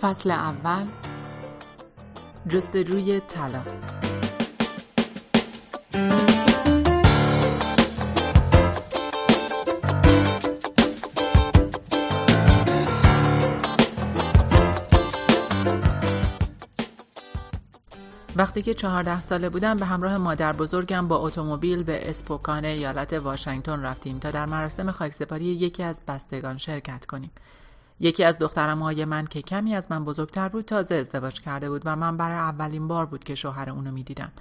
فصل اول جستجوی طلا وقتی که چهارده ساله بودم به همراه مادر بزرگم با اتومبیل به اسپوکان ایالت واشنگتن رفتیم تا در مراسم خاکسپاری یکی از بستگان شرکت کنیم. یکی از های من که کمی از من بزرگتر بود تازه ازدواج کرده بود و من برای اولین بار بود که شوهر اونو می‌دیدم.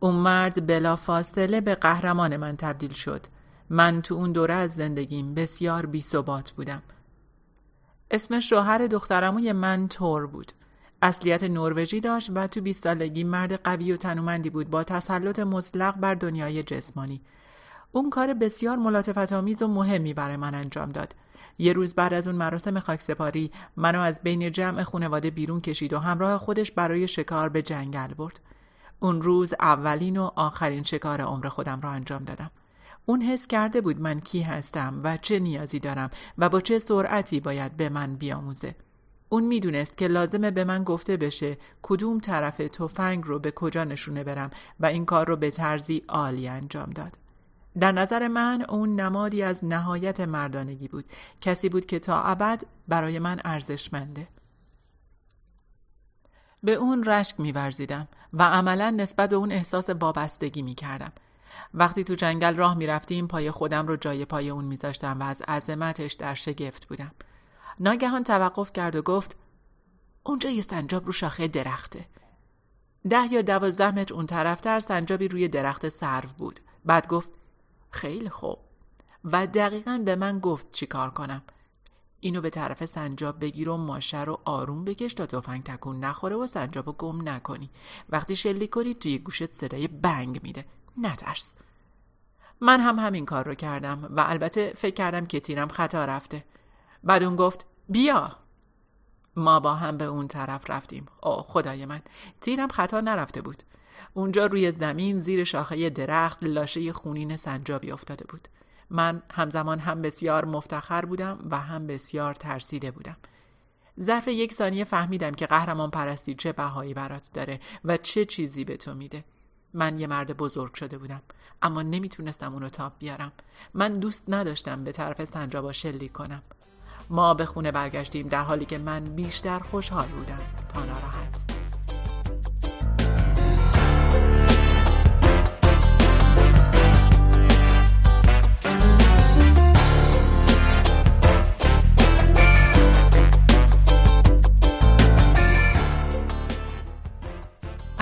اون مرد بلا فاصله به قهرمان من تبدیل شد. من تو اون دوره از زندگیم بسیار بی بودم. اسم شوهر دخترموی من تور بود. اصلیت نروژی داشت و تو 20 سالگی مرد قوی و تنومندی بود با تسلط مطلق بر دنیای جسمانی. اون کار بسیار ملاتفت آمیز و مهمی برای من انجام داد. یه روز بعد از اون مراسم خاکسپاری منو از بین جمع خانواده بیرون کشید و همراه خودش برای شکار به جنگل برد. اون روز اولین و آخرین شکار عمر خودم را انجام دادم. اون حس کرده بود من کی هستم و چه نیازی دارم و با چه سرعتی باید به من بیاموزه. اون می‌دونست که لازمه به من گفته بشه کدوم طرف تفنگ رو به کجا نشونه برم و این کار رو به طرزی عالی انجام داد. در نظر من اون نمادی از نهایت مردانگی بود. کسی بود که تا ابد برای من ارزشمنده. به اون رشک میورزیدم و عملا نسبت به اون احساس وابستگی می‌کردم. وقتی تو جنگل راه می‌رفتیم پای خودم رو جای پای اون میذاشتم و از عظمتش در شگفت بودم. ناگهان توقف کرد و گفت اونجا یه سنجاب رو شاخه درخته. ده یا دوازده متر اون طرفتر سنجابی روی درخت سرو بود. بعد گفت خیلی خوب. و دقیقا به من گفت چی کار کنم. اینو به طرف سنجاب بگیر و ماشه رو آروم بکش تا تفنگ تکون نخوره و سنجاب رو گم نکنی. وقتی شلی کنی توی گوشت صدای بنگ میده. نترس. من هم همین کار رو کردم و البته فکر کردم که تیرم خطا رفته. بعد اون گفت بیا. ما با هم به اون طرف رفتیم. اوه خدای من. تیرم خطا نرفته بود. اونجا روی زمین زیر شاخه درخت لاشه خونین سنجابی افتاده بود. من همزمان هم بسیار مفتخر بودم و هم بسیار ترسیده بودم. ظرف یک ثانیه فهمیدم که قهرمان پرستی چه بهایی برات داره و چه چیزی به تو میده. من یه مرد بزرگ شده بودم اما نمی‌تونستم اونو تاب بیارم. من دوست نداشتم به طرف سنجابا شلی کنم. ما به خونه برگشتیم در حالی که من بیشتر خوشحال بودم تا ناراحت.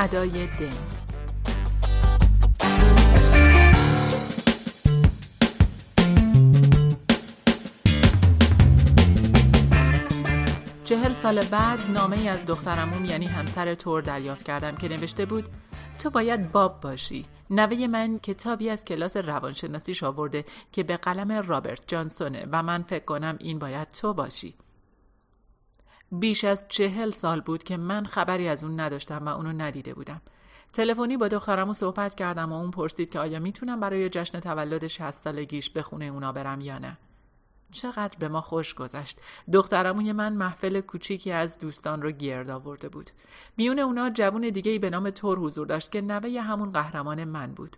ادای دین چهل سال بعد نامه ای از دخترمون یعنی همسر تور دریافت کردم که نوشته بود تو باید باب باشی. نوه من کتابی از کلاس روانشناسیش آورده که به قلم رابرت جانسونه و من فکر کنم این باید تو باشی. بیش از چهل سال بود که من خبری از اون نداشتم و اونو ندیده بودم. تلفنی با دخترمو صحبت کردم و اون پرسید که آیا می‌تونم برای جشن تولد 60 سالگیش به خونه اونا برم یا نه. چقدر به ما خوش گذشت. دخترموی من محفل کوچیکی از دوستان رو گرد آورده بود. میون اونا جوون دیگه به نام تور حضور داشت که نوه همون قهرمان من بود.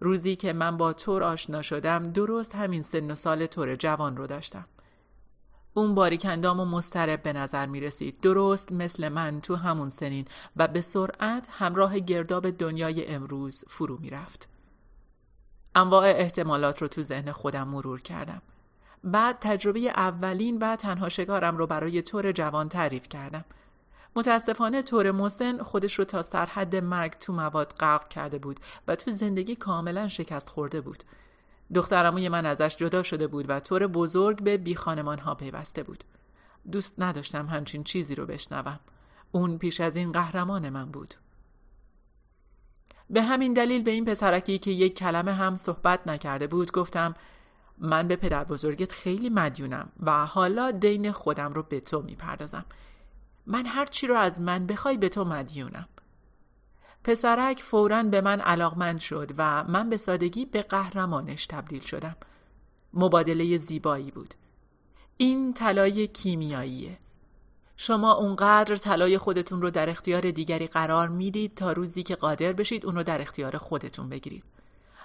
روزی که من با تور آشنا شدم درست همین سن و سال تور جوان رو داشتم. اون باریکندام و مسترب به نظر می رسید درست مثل من تو همون سنین و به سرعت همراه گرداب دنیای امروز فرو می رفت. انواع احتمالات رو تو ذهن خودم مرور کردم. بعد تجربه اولین و تنها شکارم رو برای طور جوان تعریف کردم. متاسفانه طور مسن خودش رو تا سرحد مرگ تو مواد غرق کرده بود و تو زندگی کاملا شکست خورده بود. دخترموی من ازش جدا شده بود و طور بزرگ به بی خانمان ها پیوسته بود. دوست نداشتم همچین چیزی رو بشنوم. اون پیش از این قهرمان من بود. به همین دلیل به این پسرکی که یک کلمه هم صحبت نکرده بود گفتم من به پدر بزرگت خیلی مدیونم و حالا دین خودم رو به تو می‌پردازم. من هر چی رو از من بخوای به تو مدیونم. پسرک فورا به من علاقمند شد و من به سادگی به قهرمانش تبدیل شدم. مبادله زیبایی بود. این طلای کیمیاییه. شما اونقدر طلای خودتون رو در اختیار دیگری قرار می‌دید تا روزی که قادر بشید اون رو در اختیار خودتون بگیرید.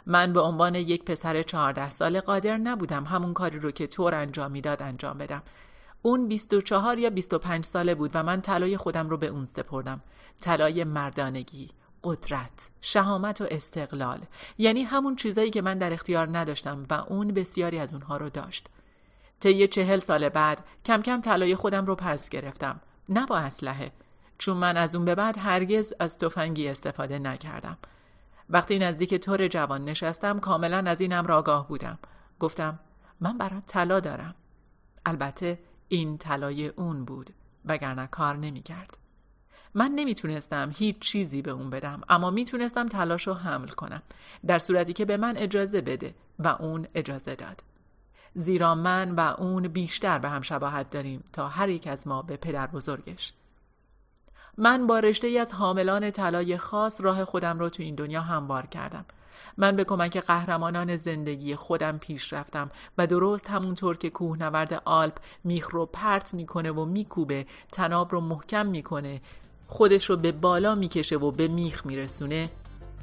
من به عنوان یک پسر چهارده ساله قادر نبودم همون کاری رو که طور انجام می‌داد انجام بدم. اون 24 یا 25 ساله بود و من طلای خودم رو به اون سپردم. طلای مردانگی، قدرت، شهامت و استقلال. یعنی همون چیزایی که من در اختیار نداشتم و اون بسیاری از اونها رو داشت. طی چهل سال بعد کم کم طلای خودم رو پس گرفتم. نه با اسلحه. چون من از اون به بعد هرگز از تفنگی استفاده نکردم. وقتی نزدیک تور جوان نشستم کاملا از اینم راگاه بودم. گفتم من برات طلا دارم. البته این طلای اون بود وگرنه کار نمی‌کرد. من نمی‌تونستم هیچ چیزی به اون بدم اما می‌تونستم تلاش رو حمل کنم. در صورتی که به من اجازه بده و اون اجازه داد. زیرا من و اون بیشتر به هم شباهت داریم تا هر یک از ما به پدر بزرگش. من با رشته ای از حاملان طلای خاص راه خودم را تو این دنیا هموار کردم. من به کمک قهرمانان زندگی خودم پیش رفتم و درست همونطور که کوهنورد آلپ میخ رو پرت می‌کنه و میکوبه تناب رو محکم می‌کنه خودش رو به بالا می‌کشه و به میخ میرسونه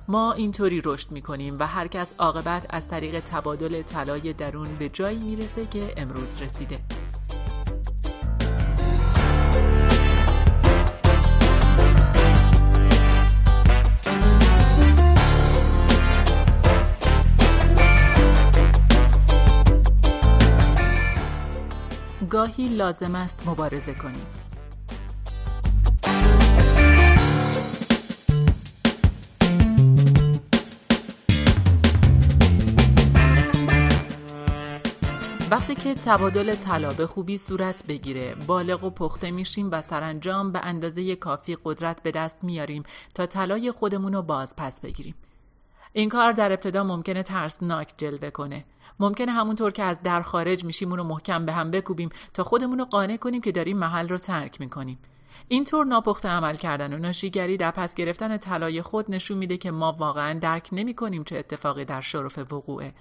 ما اینطوری رشد می‌کنیم و هر کس عاقبت از طریق تبادل طلای درون به جایی می‌رسه که امروز رسیده. گاهی لازم است مبارزه کنیم. وقتی که تبادل طلا به خوبی صورت بگیره بالغ و پخته میشیم و سرانجام به اندازه کافی قدرت به دست میاریم تا طلای خودمون رو باز پس بگیریم. این کار در ابتدا ممکنه ترسناک جلوه کنه. ممکنه همونطور که از در خارج میشیم اونو محکم به هم بکوبیم تا خودمون رو قانع کنیم که داریم محل رو ترک می‌کنیم. اینطور ناپخته عمل کردن و ناشیگری در پس گرفتن طلای خود نشون میده که ما واقعا درک نمی‌کنیم چه اتفاقی در شرف وقوعه.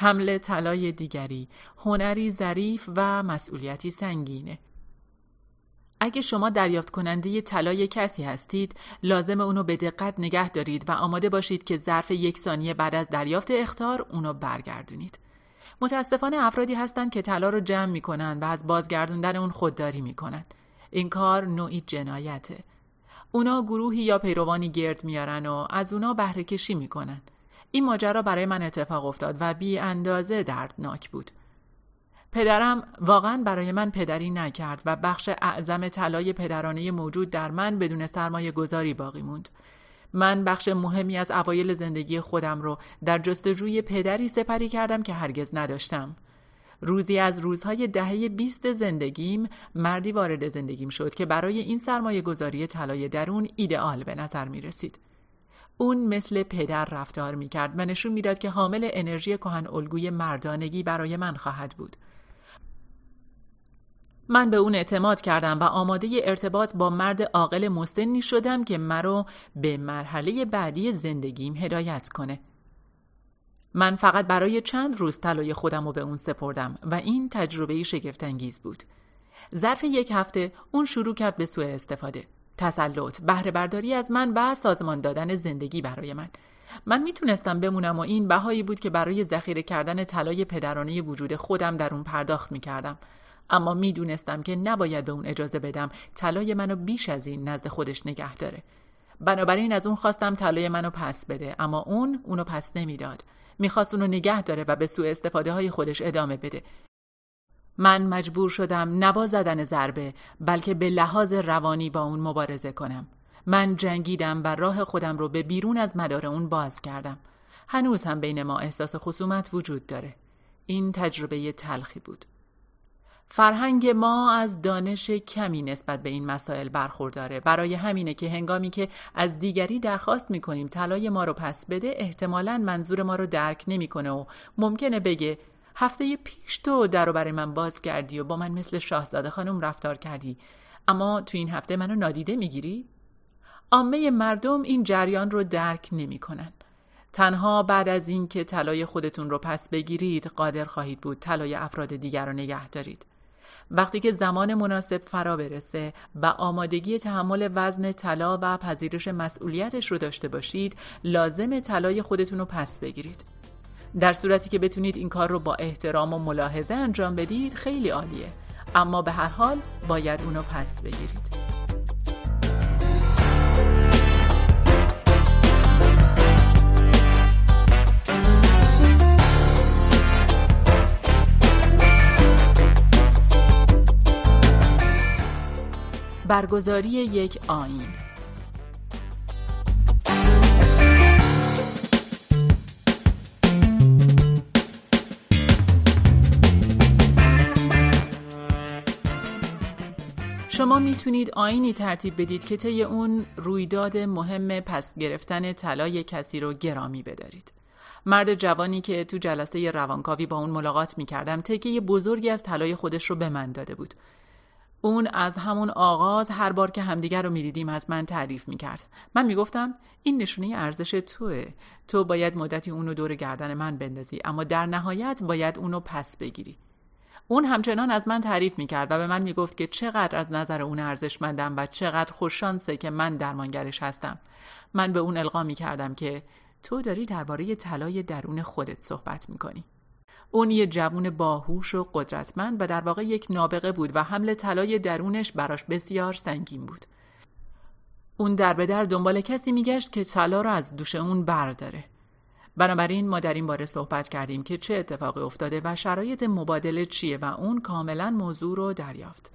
حمله طلای دیگری هنری ظریف و مسئولیتی سنگینه. اگه شما دریافت کننده طلای کسی هستید لازم اونو به دقت نگه دارید و آماده باشید که ظرف یک ثانیه بعد از دریافت اختار اونو برگردونید. متاسفانه افرادی هستند که طلا رو جمع می‌کنن و از بازگردوندن اون خودداری می‌کنن. این کار نوعی جنایته. اونا گروهی یا پیروانی گرد میارن و از اونا بهره کشی می‌کنن. این ماجرا برای من اتفاق افتاد و بی اندازه دردناک بود. پدرم واقعا برای من پدری نکرد و بخش اعظم طلای پدرانه موجود در من بدون سرمایه گذاری باقی موند. من بخش مهمی از اوایل زندگی خودم رو در جستجوی پدری سپری کردم که هرگز نداشتم. روزی از روزهای دهه بیست زندگیم مردی وارد زندگیم شد که برای این سرمایه گذاری طلای درون ایدئال به نظر می رسید. اون مثل پدر رفتار می کرد و نشون می‌داد که حامل انرژی کهن الگوی مردانگی برای من خواهد بود. من به اون اعتماد کردم و آماده ارتباط با مرد عاقل مستنی شدم که مرا به مرحله بعدی زندگیم هدایت کنه. من فقط برای چند روز طلای خودم رو به اون سپردم و این تجربه شگفتانگیز بود. ظرف یک هفته اون شروع کرد به سوء استفاده. تسلط بهره برداری از من و سازمان دادن زندگی برای من. من می‌تونستم بمونم و این بهایی بود که برای ذخیره کردن طلای پدرانه وجود خودم در اون پرداخت می‌کردم. اما می‌دونستم که نباید به اون اجازه بدم طلای منو بیش از این نزد خودش نگه داره. بنابراین از اون خواستم طلای منو پس بده اما اون اونو پس نمی‌داد. می‌خواست اونو نگه داره و به سوء استفاده های خودش ادامه بده. من مجبور شدم نبا زدن ضربه بلکه به لحاظ روانی با اون مبارزه کنم. من جنگیدم و راه خودم رو به بیرون از مدار اون باز کردم. هنوز هم بین ما احساس خصومت وجود داره. این تجربه تلخی بود. فرهنگ ما از دانش کمی نسبت به این مسائل برخورداره. برای همینه که هنگامی که از دیگری درخواست می‌کنیم طلای ما رو پس بده احتمالا منظور ما رو درک نمی‌کنه و ممکنه بگه هفته پیش تو در برای من باز کردی و با من مثل شاهزاده خانم رفتار کردی اما تو این هفته منو نادیده می‌گیری؟ عامه مردم این جریان رو درک نمی‌کنن. تنها بعد از اینکه طلای خودتون رو پس بگیرید قادر خواهید بود طلای افراد دیگر رو نگه دارید. وقتی که زمان مناسب فرا برسه و آمادگی تحمل وزن طلا و پذیرش مسئولیتش رو داشته باشید لازم طلای خودتون رو پس بگیرید در صورتی که بتونید این کار رو با احترام و ملاحظه انجام بدید خیلی عالیه. اما به هر حال باید اونو پس بگیرید. برگزاری یک آین شما می‌تونید آینی ترتیب بدید که طی اون رویداد مهم پس گرفتن طلای کسی رو گرامی بدارید. مرد جوانی که تو جلسه روانکاوی با اون ملاقات می‌کردم تکیه بزرگی از طلای خودش رو به من داده بود. اون از همون آغاز هر بار که همدیگر رو می‌دیدیم از من تعریف می‌کرد من می‌گفتم این نشونه ارزش توه تو باید مدتی اونو دور گردن من بندازی اما در نهایت باید اونو پس بگیری اون همچنان از من تعریف می‌کرد و به من می‌گفت که چقدر از نظر اون ارزشمندم و چقدر خوششانسه که من درمانگرش هستم من به اون القا می‌کردم که تو داری درباره طلای درون خودت صحبت می‌کنی اون یه جوون باهوش و قدرتمند و در واقع یک نابغه بود و حمل طلای درونش براش بسیار سنگین بود. اون در به در دنبال کسی میگشت که طلا رو از دوش اون برداره. بنابراین ما در این باره صحبت کردیم که چه اتفاقی افتاده و شرایط مبادله چیه و اون کاملا موضوع رو دریافت.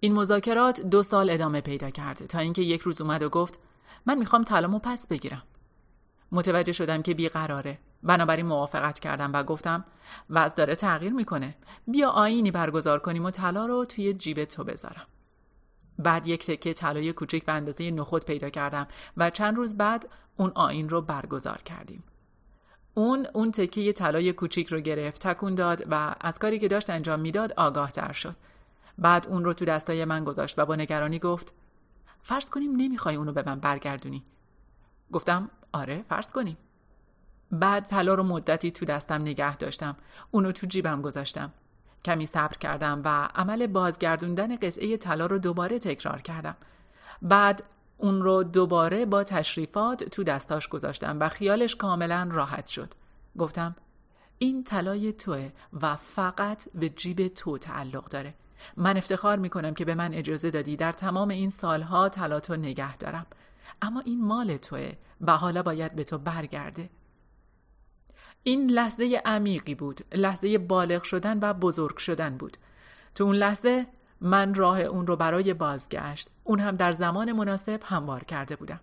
این مذاکرات دو سال ادامه پیدا کرده تا اینکه یک روز اومد و گفت من می‌خوام طلامو پس بگیرم. متوجه شدم که بیقراره بنابراین موافقت کردم و گفتم وضع داره تغییر می‌کنه بیا آینی برگزار کنیم و طلا رو توی جیب تو بذارم بعد یک تکه طلای کوچک به اندازه نخود پیدا کردم و چند روز بعد اون آین رو برگزار کردیم. اون اون تکه طلای کوچیک رو گرفت تکون داد و از کاری که داشت انجام می‌داد آگاه تر شد. بعد اون رو تو دستای من گذاشت و با نگرانی گفت فرض کنیم نمی‌خوای اونو به من برگردونی. گفتم آره فرض کنیم. بعد طلا رو مدتی تو دستم نگه داشتم اونو تو جیبم گذاشتم. کمی صبر کردم و عمل بازگردوندن قطعه طلا رو دوباره تکرار کردم. بعد اون رو دوباره با تشریفات تو دستاش گذاشتم و خیالش کاملا راحت شد. گفتم این طلای توه و فقط به جیب تو تعلق داره. من افتخار می‌کنم که به من اجازه دادی در تمام این سالها طلا تو نگه دارم. اما این مال توه و حالا باید به تو برگرده. این لحظه عمیقی بود. لحظه بالغ شدن و بزرگ شدن بود. تو اون لحظه من راه اون رو برای بازگشت اون هم در زمان مناسب هموار کرده بودم.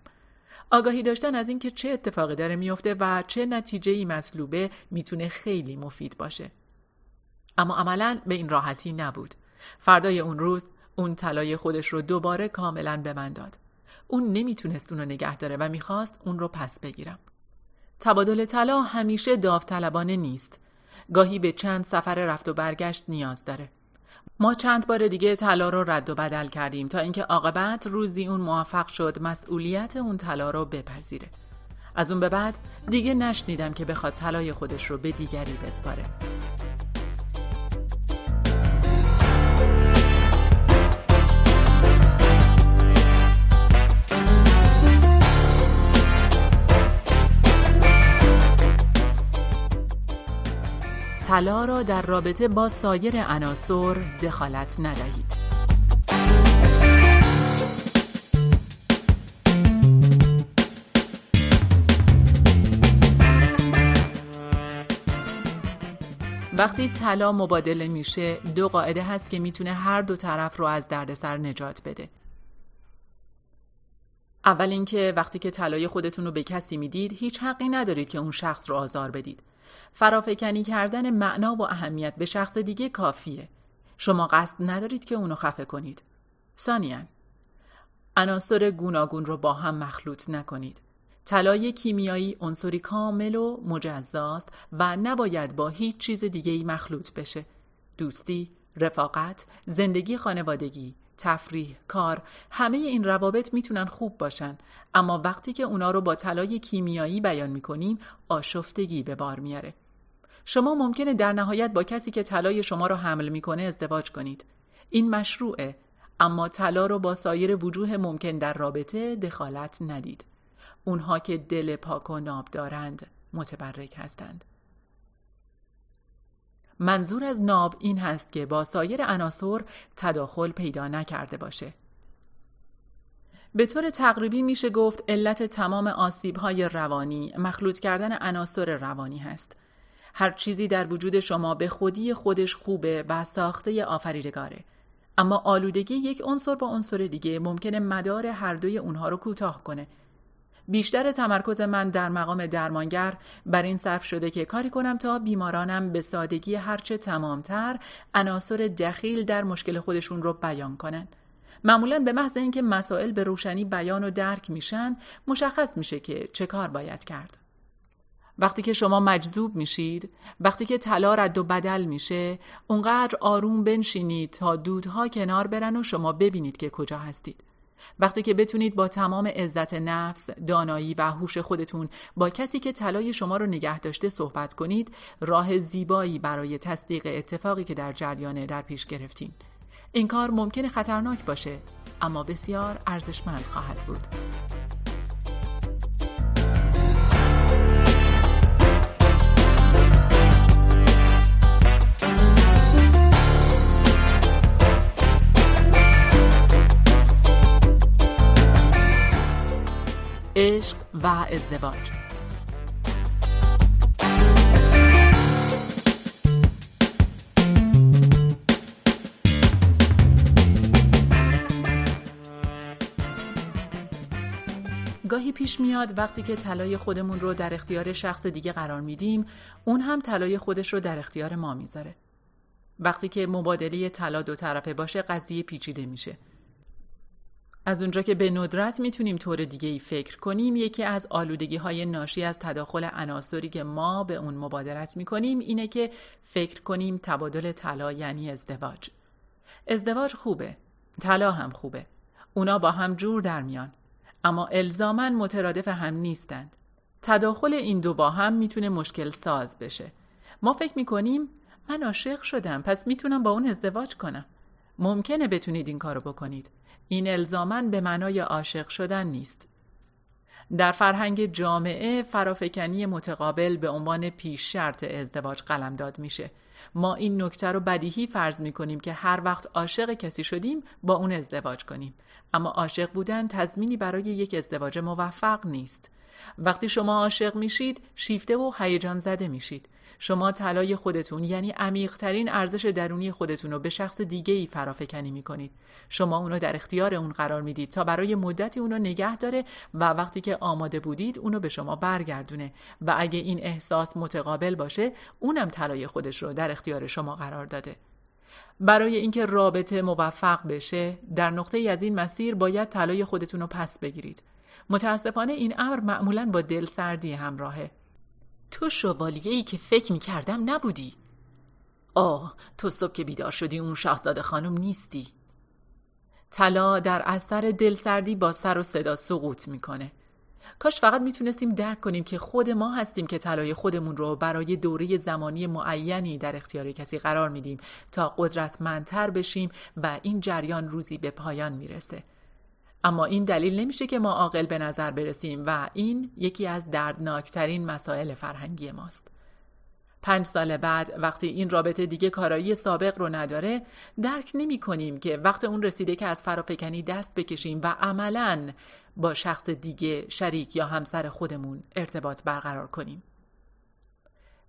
آگاهی داشتن از اینکه چه اتفاقی داره میفته و چه نتیجه ای مطلوبه می‌تونه خیلی مفید باشه. اما عملا به این راحتی نبود. فردای اون روز اون طلای خودش رو دوباره کاملا به من داد. اون نمی‌تونست اون رو نگه داره و می‌خواست اون رو پس بگیرم. تبادل طلا همیشه داوطلبانه نیست. گاهی به چند سفر رفت و برگشت نیاز داره. ما چند بار دیگه طلا رو رد و بدل کردیم تا اینکه عاقبت روزی اون موفق شد مسئولیت اون طلا رو بپذیره. از اون به بعد دیگه نشنیدم که بخواد طلای خودش رو به دیگری بسپاره. طلا را در رابطه با سایر عناصر دخالت ندهید. وقتی طلا مبادله میشه دو قاعده هست که می‌تونه هر دو طرف رو از دردسر نجات بده اول اینکه وقتی که طلای خودتون رو به کسی می‌دید هیچ حقی ندارید که اون شخص رو آزار بدید فرافکنی کردن معنا و اهمیت به شخص دیگه کافیه. شما قصد ندارید که اونو خفه کنید. ثانیا عناصر گوناگون رو با هم مخلوط نکنید. طلای کیمیایی عنصری کامل و مجزاست و نباید با هیچ چیز دیگه ای مخلوط بشه. دوستی، رفاقت، زندگی خانوادگی، تفریح، کار، همه این روابط می‌تونن خوب باشن. اما وقتی که اونا رو با طلای کیمیایی بیان می‌کنیم آشفتگی به بار میاره. شما ممکنه در نهایت با کسی که طلای شما را حمل می‌کنه ازدواج کنید. این مشروعه. اما طلا رو با سایر وجوه ممکن در رابطه دخالت ندید. اونها که دل پاک و ناب دارند متبرک هستند. منظور از ناب این هست که با سایر عناصر تداخل پیدا نکرده باشه. به طور تقریبی میشه گفت علت تمام آسیب های روانی مخلوط کردن عناصر روانی هست. هر چیزی در وجود شما به خودی خودش خوبه و ساخته آفریدگاره. اما آلودگی یک عنصر با عنصر دیگه ممکنه مدار هر دوی اونها رو کوتاه کنه. بیشتر تمرکز من در مقام درمانگر بر این صرف شده که کاری کنم تا بیمارانم به سادگی هرچه تمامتر عناصر دخیل در مشکل خودشون رو بیان کنن. معمولا به محض اینکه مسائل به روشنی بیان و درک میشن مشخص میشه که چه کار باید کرد. وقتی که شما مجذوب میشید وقتی که طلا رد و بدل میشه اونقدر آروم بنشینید تا دودها کنار برن و شما ببینید که کجا هستید وقتی که بتونید با تمام عزت نفس، دانایی و هوش خودتون با کسی که طلای شما رو نگه داشته صحبت کنید، راه زیبایی برای تصدیق اتفاقی که در جریانه در پیش گرفتین. این کار ممکنه خطرناک باشه، اما بسیار ارزشمند خواهد بود. عشق و ازدواج. گاهی پیش میاد وقتی که طلای خودمون رو در اختیار شخص دیگه قرار میدیم اون هم طلای خودش رو در اختیار ما می‌ذاره. وقتی که مبادله طلا دو طرفه باشه قضیه پیچیده میشه. از اونجا که به ندرت می‌تونیم طور دیگه ای فکر کنیم یکی از آلودگی های ناشی از تداخل عناصری که ما به اون مبادرت می‌کنیم اینه که فکر کنیم تبادل طلا یعنی ازدواج. ازدواج خوبه طلا هم خوبه اونا با هم جور در میان اما الزامن مترادف هم نیستند. تداخل این دو با هم می‌تونه مشکل ساز بشه. ما فکر می‌کنیم من عاشق شدم پس می‌تونم با اون ازدواج کنم. ممکنه بتونید این کارو بکنید. این الزامن به معنای عاشق شدن نیست. در فرهنگ جامعه فرافکنی متقابل به عنوان پیش شرط ازدواج قلمداد میشه. ما این نکته رو بدیهی فرض می کنیم که هر وقت عاشق کسی شدیم با اون ازدواج کنیم. اما عاشق بودن تضمینی برای یک ازدواج موفق نیست. وقتی شما عاشق میشید شیفته و هیجان زده میشید. شما طلای خودتون یعنی عمیقترین ارزش درونی خودتون رو به شخص دیگه ای فرافکنی می‌کنید. شما اونو در اختیار اون قرار می‌دید تا برای مدتی اونو نگه داره و وقتی که آماده بودید اونو به شما برگردونه. و اگه این احساس متقابل باشه اونم طلای خودش رو در اختیار شما قرار داده. برای اینکه رابطه موفق بشه در نقطه ای از این مسیر باید طلای خودتون رو پس بگیرید. متاسفانه این امر معمولا با دل سردی همراهه. تو شوالیه ای که فکر می کردم نبودی. آه تو صبح که بیدار شدی اون شاهزاده خانم نیستی. طلا در اثر دلسردی با سر و صدا سقوط می‌کنه. کاش فقط می‌تونستیم درک کنیم که خود ما هستیم که طلای خودمون رو برای دوره زمانی معینی در اختیار کسی قرار میدیم تا قدرتمندتر بشیم و این جریان روزی به پایان می‌رسه. اما این دلیل نمیشه که ما عاقل به نظر برسیم و این یکی از دردناکترین مسائل فرهنگی ماست. پنج سال بعد وقتی این رابطه دیگه کارایی سابق رو نداره درک نمی کنیم که وقت اون رسیده که از فرافکنی دست بکشیم و عملا با شخص دیگه شریک یا همسر خودمون ارتباط برقرار کنیم.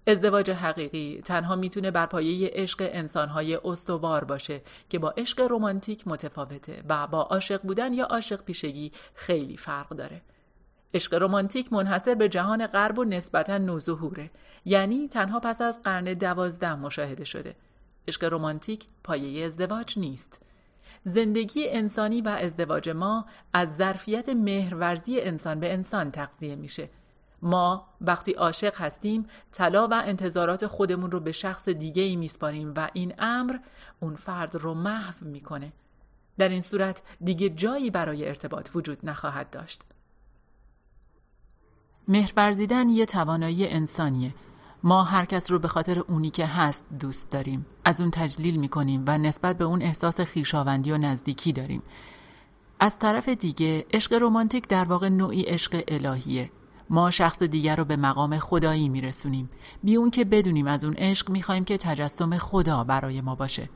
ازدواج حقیقی تنها می‌تونه بر پایه عشق انسانهای استوار باشه که با عشق رمانتیک متفاوته و با عاشق بودن یا عاشق پیشگی خیلی فرق داره. عشق رمانتیک منحصر به جهان غرب و نسبتا نوظهوره یعنی تنها پس از قرن دوازده مشاهده شده. عشق رمانتیک پایه ازدواج نیست. زندگی انسانی و ازدواج ما از ظرفیت مهرورزی انسان به انسان تغذیه میشه ما وقتی عاشق هستیم طلا و انتظارات خودمون رو به شخص دیگه ای میسپاریم و این امر اون فرد رو محو می‌کنه. در این صورت دیگه جایی برای ارتباط وجود نخواهد داشت. مهر یه توانایی انسانیه. ما هر کس رو به خاطر اونی که هست دوست داریم. از اون تجلیل می‌کنیم و نسبت به اون احساس خیشاوندی و نزدیکی داریم. از طرف دیگه عشق رمانتیک در واقع نوعی عشق الهیه. ما شخص دیگر رو به مقام خدایی میرسونیم. بی اون که بدونیم از اون عشق می‌خوایم که تجسم خدا برای ما باشه.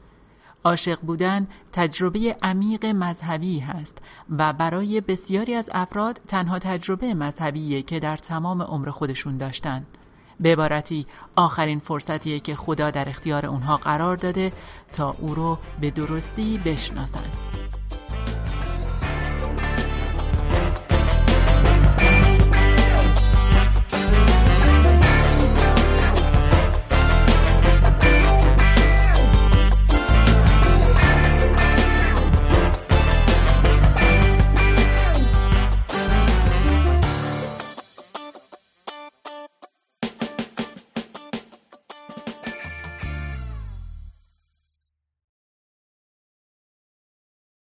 عاشق بودن تجربه عمیق مذهبی هست و برای بسیاری از افراد تنها تجربه مذهبیه که در تمام عمر خودشون داشتن. به عبارتی آخرین فرصتیه که خدا در اختیار اونها قرار داده تا او رو به درستی بشناسند